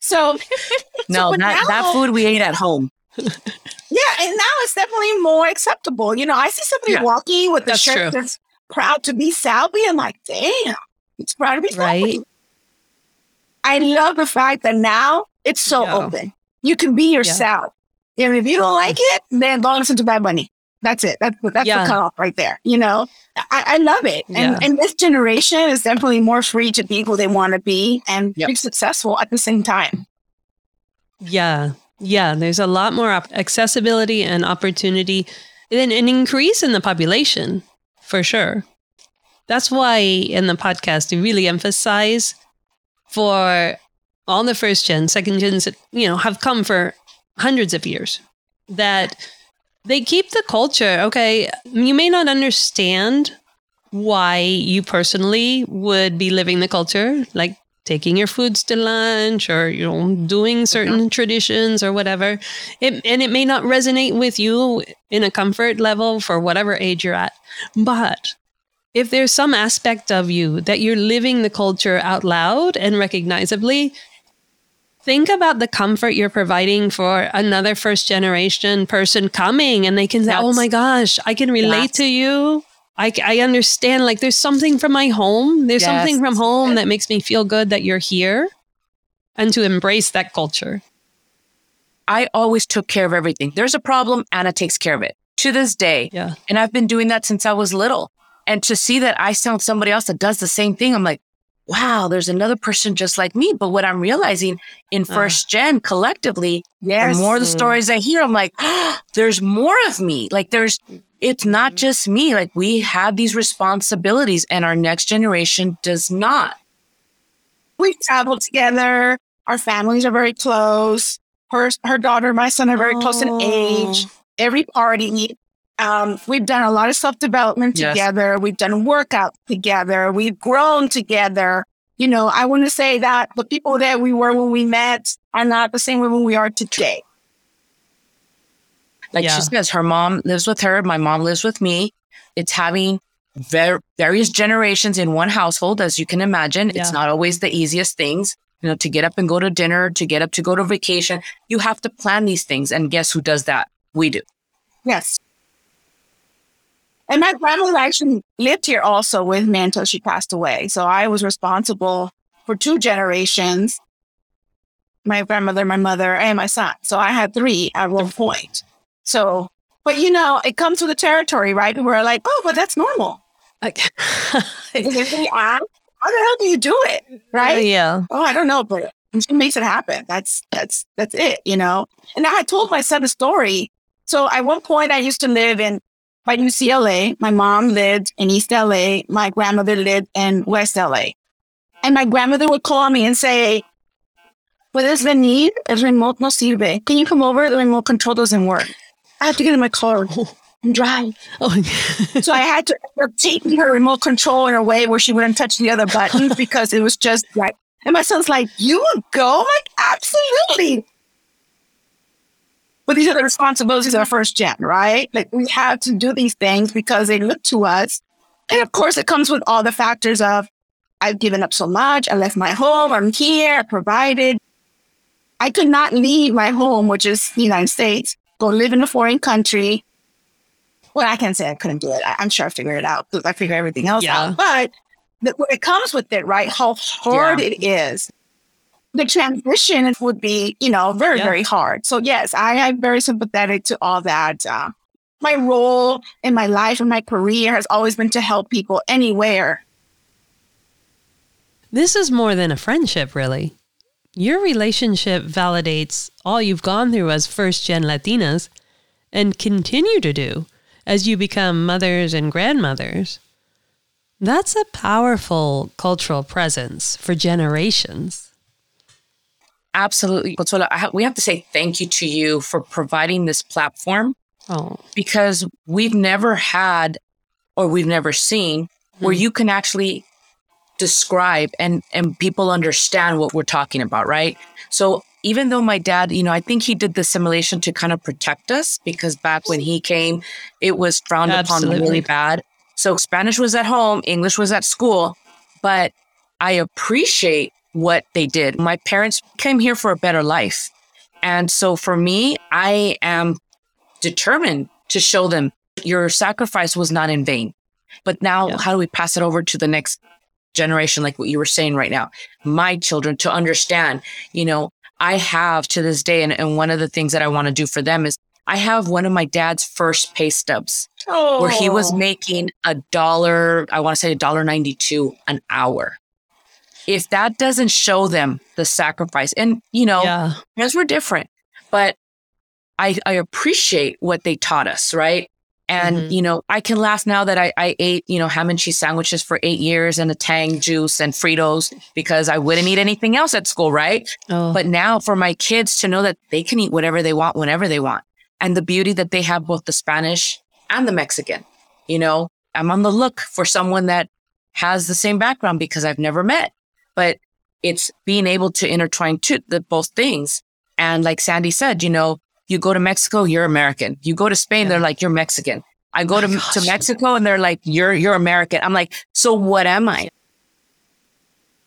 So, No, but that, that food we ate at home. Yeah, and now it's definitely more acceptable. You know, I see somebody Yeah. walking with a That's shirt true. that's proud to be Salvi. I'm like, damn, it's proud to be Salvi. Right. I love the fact that now it's so Yeah. open. You can be yourself. And if you don't like mm. it, then don't listen to Bad Bunny. That's it. That's that's Yeah. the cutoff right there. You know, I, I love it. And Yeah. and this generation is definitely more free to be who they want to be and Yep. be successful at the same time. Yeah. Yeah. There's a lot more op- accessibility and opportunity and an increase in the population for sure. That's why in the podcast, we really emphasize for all the first gen, second gens that, you know, have come for hundreds of years that they keep the culture. Okay. You may not understand why you personally would be living the culture, like taking your foods to lunch or you know doing uh-huh. certain traditions or whatever. It, and it may not resonate with you in a comfort level for whatever age you're at. But if there's some aspect of you that you're living the culture out loud and recognizably think about the comfort you're providing for another first generation person coming and they can say oh my gosh i can relate to you I, I understand like there's something from my home there's Yes. something from home that makes me feel good that you're here and to embrace that culture I always took care of everything. There's a problem, Anna takes care of it to this day. yeah And I've been doing that since I was little. And to see that I found somebody else that does the same thing, I'm like, wow, there's another person just like me. But what I'm realizing in Ah. first gen collectively, Yes. the more the mm. stories I hear, I'm like, ah, there's more of me. Like there's, it's not mm-hmm. just me. Like we have these responsibilities and our next generation does not. we travel together. Our families are very close. Her, her daughter, my son are very close in oh. age. Every party. Um, we've done a lot of self development Yes. together. We've done workout together. We've grown together. You know, I want to say that the people that we were when we met are not the same when we are today. Like Yeah. she says, her mom lives with her. My mom lives with me. It's having ver- various generations in one household, as you can imagine. It's not always the easiest things. You know, to get up and go to dinner, to get up to go to vacation, you have to plan these things. And guess who does that? We do. Yes. And my grandmother actually lived here also with me until she passed away. So I was responsible for two generations my grandmother, my mother, and my son. So I had three at one point. So, but you know, it comes with the territory, right? We're like, oh, but that's normal. Like- And they say, "Ah, How the hell do you do it? Right? yeah oh, I don't know, but she makes it happen. That's that's that's it, you know. And I told my son a story. So at one point, I used to live in by UCLA. My mom lived in East LA. My grandmother lived in West LA. And my grandmother would call me and say, "Puedes venir? El remote no sirve. Can you come over? The remote control doesn't work. I have to get in my car oh. and drive." oh So I had to take her remote control in a way where she wouldn't touch the other buttons because it was just like, and my son's like, you would go? I'm like, absolutely. But these are the responsibilities of first gen, right? Like we have to do these things because they look to us. And of course, it comes with all the factors of I've given up so much. I left my home. I'm here. I provided. I could not leave my home, which is the United States, go live in a foreign country, well, I can't say I couldn't do it. I, I'm sure I figured it out because I figure everything else Yeah. out. But the, it comes with it, right? How hard it is. The transition would be, you know, very, Yeah. very hard. So yes, I am very sympathetic to all that. Uh, my role in my life and my career has always been to help people anywhere. This is more than a friendship, really. Your relationship validates all you've gone through as first gen Latinas and continue to do as you become mothers and grandmothers. That's a powerful cultural presence for generations. Absolutely. Consuelo, I ha- we have to say thank you to you for providing this platform Oh, because we've never had or we've never seen where hmm. you can actually describe and and people understand what we're talking about, right? So even though my dad, you know, I think he did the simulation to kind of protect us because back when he came, it was frowned upon really bad. So Spanish was at home, English was at school, but I appreciate what they did. My parents came here for a better life. And so for me, I am determined to show them your sacrifice was not in vain. But now, Yeah. how do we pass it over to the next generation, like what you were saying right now? My children to understand, you know, I have to this day, and, and one of the things that I want to do for them is I have one of my dad's first pay stubs Oh, where he was oh. making a dollar, I want to say a dollar 92 an hour. If that doesn't show them the sacrifice, and you know, yeah. because we're different, but I, I appreciate what they taught us, right? And, Mhm. you know, I can laugh now that I, I ate, you know, ham and cheese sandwiches for eight years and a Tang juice and Fritos because I wouldn't eat anything else at school, right? Oh, But now for my kids to know that they can eat whatever they want whenever they want. And the beauty that they have both the Spanish and the Mexican. You know, I'm on the look for someone that has the same background because I've never met. But it's being able to intertwine two, the both things. And like Sandy said, you know, you go to Mexico, you're American. You go to Spain, they're like, you're Mexican. I go Oh to, to. Mexico and they're like, you're, you're American. I'm like, so what am I?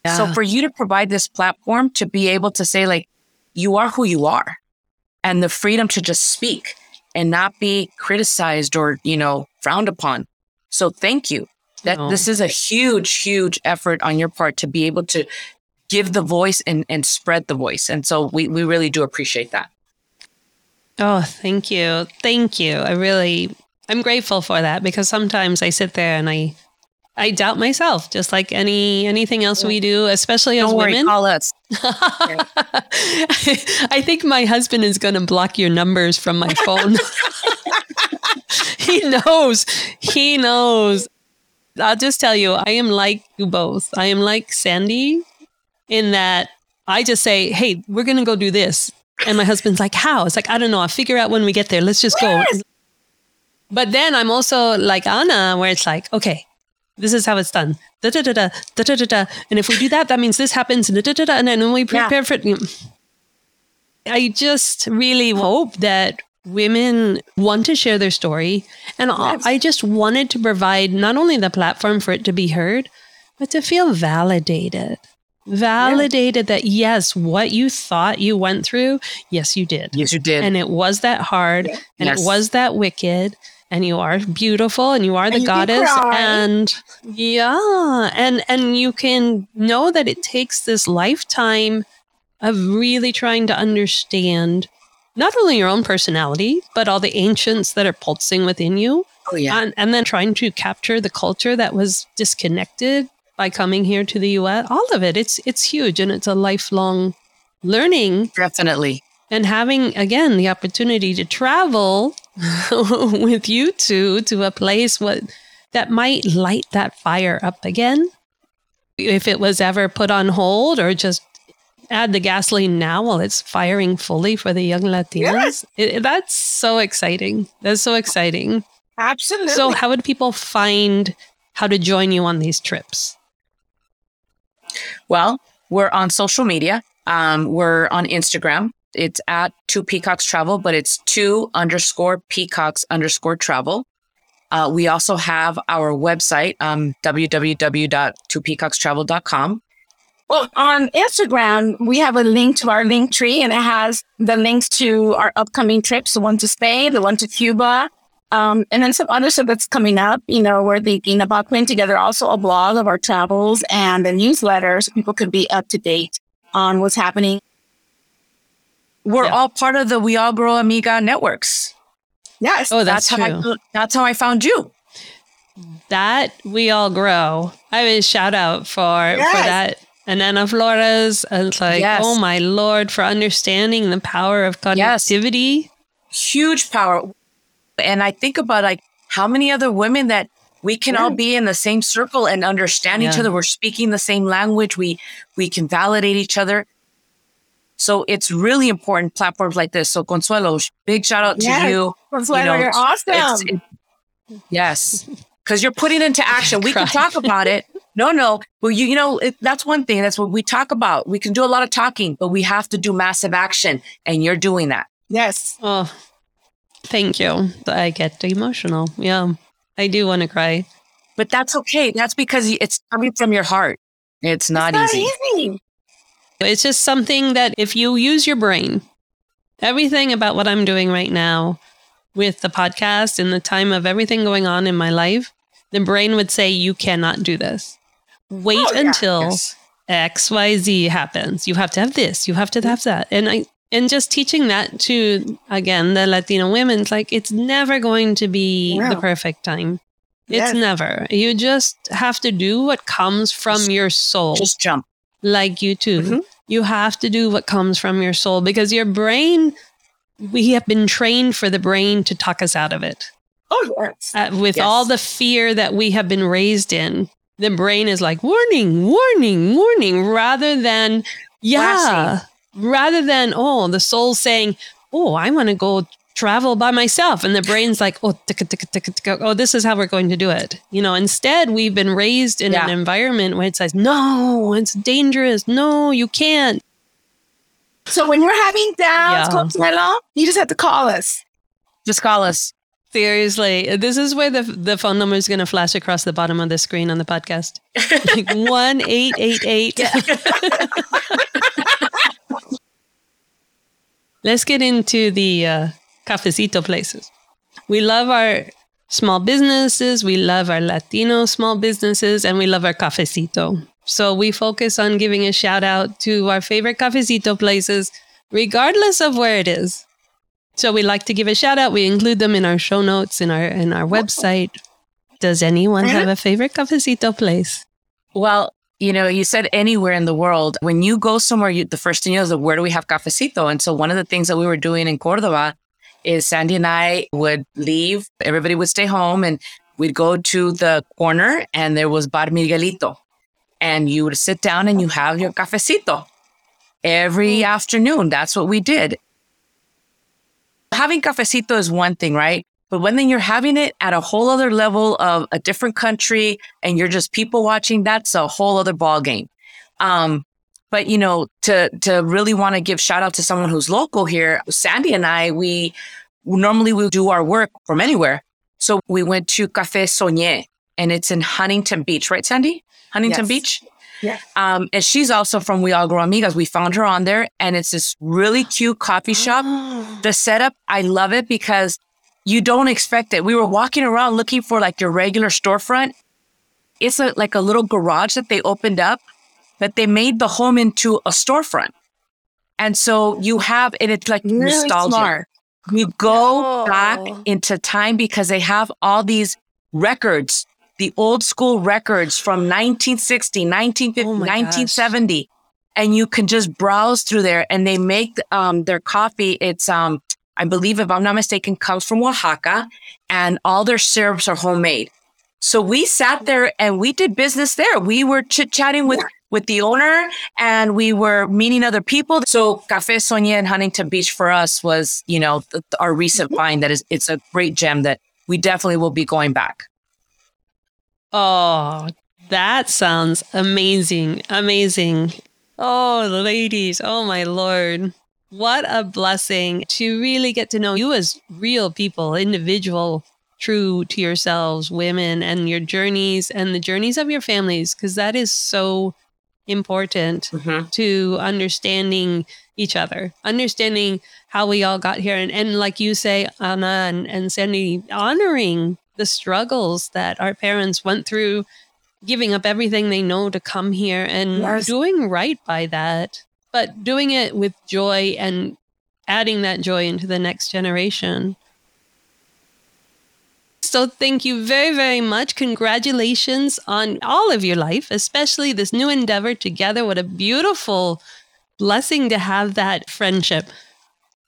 So for you to provide this platform to be able to say like, you are who you are and the freedom to just speak and not be criticized or, you know, frowned upon. So thank you. That No. this is a huge, huge effort on your part to be able to give the voice and, and spread the voice. And so we, we really do appreciate that. Oh, thank you. Thank you. I really I'm grateful for that because sometimes I sit there and I I doubt myself just like any anything else we do, especially as Don't worry, women. call us. I think my husband is going to block your numbers from my phone. he knows. He knows. I'll just tell you, I am like you both. I am like Sandy in that I just say, hey, we're going to go do this. And my husband's like, how? It's like, I don't know. I'll figure out when we get there. Let's just go. But then I'm also like Anna, where it's like, okay, this is how it's done. Da, da, da, da, da, da, da, da. And if we do that, that means this happens. Da, da, da, da, and then when we Yeah. prepare for it. I just really hope that women want to share their story. And I- I just wanted to provide not only the platform for it to be heard, but to feel validated. Validated that, yes, what you thought you went through, yes, you did. Yes, you did. And it was that hard and Yes. it was that wicked and you are beautiful and you are the And you goddess and yeah and and you can know that it takes this lifetime of really trying to understand not only your own personality but all the ancients that are pulsing within you. Oh, yeah. and, and then trying to capture the culture that was disconnected by coming here to the US all of it. It's it's huge and it's a lifelong learning. Definitely. and having again the opportunity to travel with you two to a place what that might light that fire up again. If it was ever put on hold or just add the gasoline now while it's firing fully for the young latinas Yes. It- that's so exciting that's so exciting Absolutely. so how would people find how to join you on these trips Well, we're on social media. Um, we're on Instagram. It's at two peacocks travel, but it's two underscore peacocks underscore travel. Uh, we also have our website, um, www.twopeacockstravel.com. Well, on Instagram, we have a link to our link tree and it has the links to our upcoming trips, the one to Spain, the one to Cuba, um, and then some other stuff that's coming up. You know, we're thinking about putting together also a blog of our travels and a newsletter so people could be up to date on what's happening. We're Yeah. all part of the We All Grow Amiga networks. Yes. oh that's, how true I, that's how I found you. that we all grow. I have a shout out for for that. And Ana Flores, And it's like, oh Yes. oh my lord, for understanding the power of Yes. connectivity. Huge power. And I think about like how many other women that we can all be in the same circle and understand each other. We're speaking the same language. We we can validate each other. So it's really important platforms like this. So Consuelo, big shout out to Yes. you. Consuelo, know, you're It's- awesome. it- yes, because you're putting into action. We can talk about it. No, no. Well, you you know it, that's one thing. That's what we talk about. We can do a lot of talking, but we have to do massive action, and you're doing that. yes. Oh, thank you. I get emotional. Yeah, I do want to cry. But that's okay. That's because it's coming from your heart. It's not, It's easy. easy. It's just something that if you use your brain, everything about what I'm doing right now with the podcast and the time of everything going on in my life, the brain would say, you cannot do this. Wait Oh, yeah. until Yes. XYZ happens. You have to have this, you have to have that. And I and just teaching that to again the Latino women, it's like it's never going to be the perfect time. It's Yes. never. You just have to do what comes from Just- your soul. Just jump. like you too. Mhm. You have to do what comes from your soul because your brain we have been trained for the brain to talk us out of it. Oh, yes. uh, with Yes. all the fear that we have been raised in, the brain is like warning, warning, warning, rather than yeah, rather than oh, the soul saying, oh, I want to go travel by myself, and the brain's like, oh, ticka, ticka, ticka, ticka, oh, this is how we're going to do it. You know, instead we've been raised in an environment where it says, no, it's dangerous, no, you can't. So when you're having doubts, Yeah. Consuelo, you just have to call us. Just call us. Seriously, this is where the the phone number is going to flash across the bottom of the screen on the podcast. Like one eight eight eight. Let's get into the uh, cafecito places. We love our small businesses. We love our Latino small businesses, and we love our cafecito. So we focus on giving a shout out to our favorite cafecito places, regardless of where it is. So we like to give a shout out. We include them in our show notes in our in our website. Does anyone have a favorite cafecito place? Well, you know, you said anywhere in the world. When you go somewhere, you, the first thing you know is where do we have cafecito? And so one of the things that we were doing in Cordoba is Sandy and I would leave. Everybody would stay home, and we'd go to the corner, and there was Bar Miguelito, and you would sit down and you have your cafecito every afternoon. That's what we did. Having cafecito is one thing, right? But when then you're having it at a whole other level of a different country and you're just people watching, that's a whole other ball game. Um, but you know, to to really want to give shout out to someone who's local here, Sandy and I, we normally we do our work from anywhere. So we went to Café Soñé and it's in Huntington Beach, right, Sandy? Huntington Yes. Beach. Yeah. Um, and she's also from We All Grow Amigas. We found her on there and it's this really cute coffee shop the setup, I love it because you don't expect it. We were walking around looking for like your regular storefront. It's a, like a little garage that they opened up, but they made the home into a storefront. And so you have, and it's like Really nostalgia. smart. You go Oh. back into time because they have all these records, the old school records from 1960, 1950, Oh my gosh. 1970. And you can just browse through there and they make um, their coffee. It's, um, I believe, if I'm not mistaken, comes from Oaxaca and all their syrups are homemade. So we sat there and we did business there. We were chit chatting with, with the owner and we were meeting other people. So Café Sonia in Huntington Beach for us was, you know, th- our recent find that is, it's a great gem that we definitely will be going back. Oh, that sounds amazing. Amazing. Oh, ladies. Oh, my Lord. What a blessing to really get to know you as real people, individual, true to yourselves, women, and your journeys and the journeys of your families, because that is so important Mhm. to understanding each other, understanding how we all got here. And, and like you say, Anna and, and Sandy, honoring the struggles that our parents went through, giving up everything they know to come here and Yes. doing right by that, but doing it with joy and adding that joy into the next generation. So, thank you very, very much. Congratulations on all of your life, especially this new endeavor together. What a beautiful blessing to have that friendship.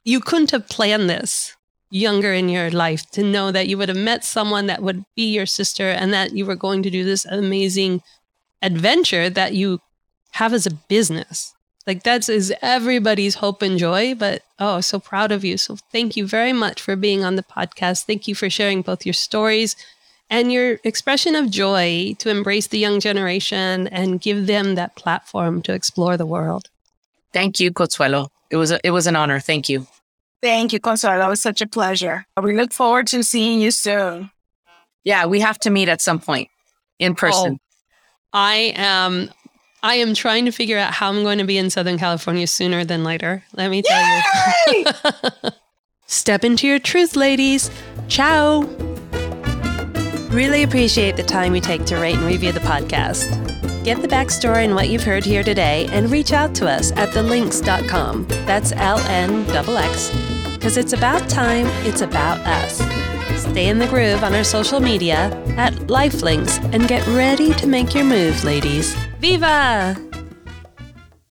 You couldn't have planned this younger in your life to know that you would have met someone that would be your sister and that you were going to do this amazing adventure that you have as a business. Like that's is everybody's hope and joy, but oh, so proud of you. So thank you very much for being on the podcast. Thank you for sharing both your stories and your expression of joy to embrace the young generation and give them that platform to explore the world. Thank you, Consuelo. It was a, it was an honor. Thank you. Thank you, Consuelo. That was such a pleasure. We look forward to seeing you soon. Yeah, we have to meet at some point in oh, person. I am I am trying to figure out how I'm going to be in Southern California sooner than later. Let me tell you. Step into your truth, ladies. Ciao. Really appreciate the time you take to rate and review the podcast. Get the backstory and what you've heard here today and reach out to us at thelnx.com. That's L N X. Because it's about time, it's about us. Stay in the groove on our social media at Lifelinks and get ready to make your move, ladies. Viva!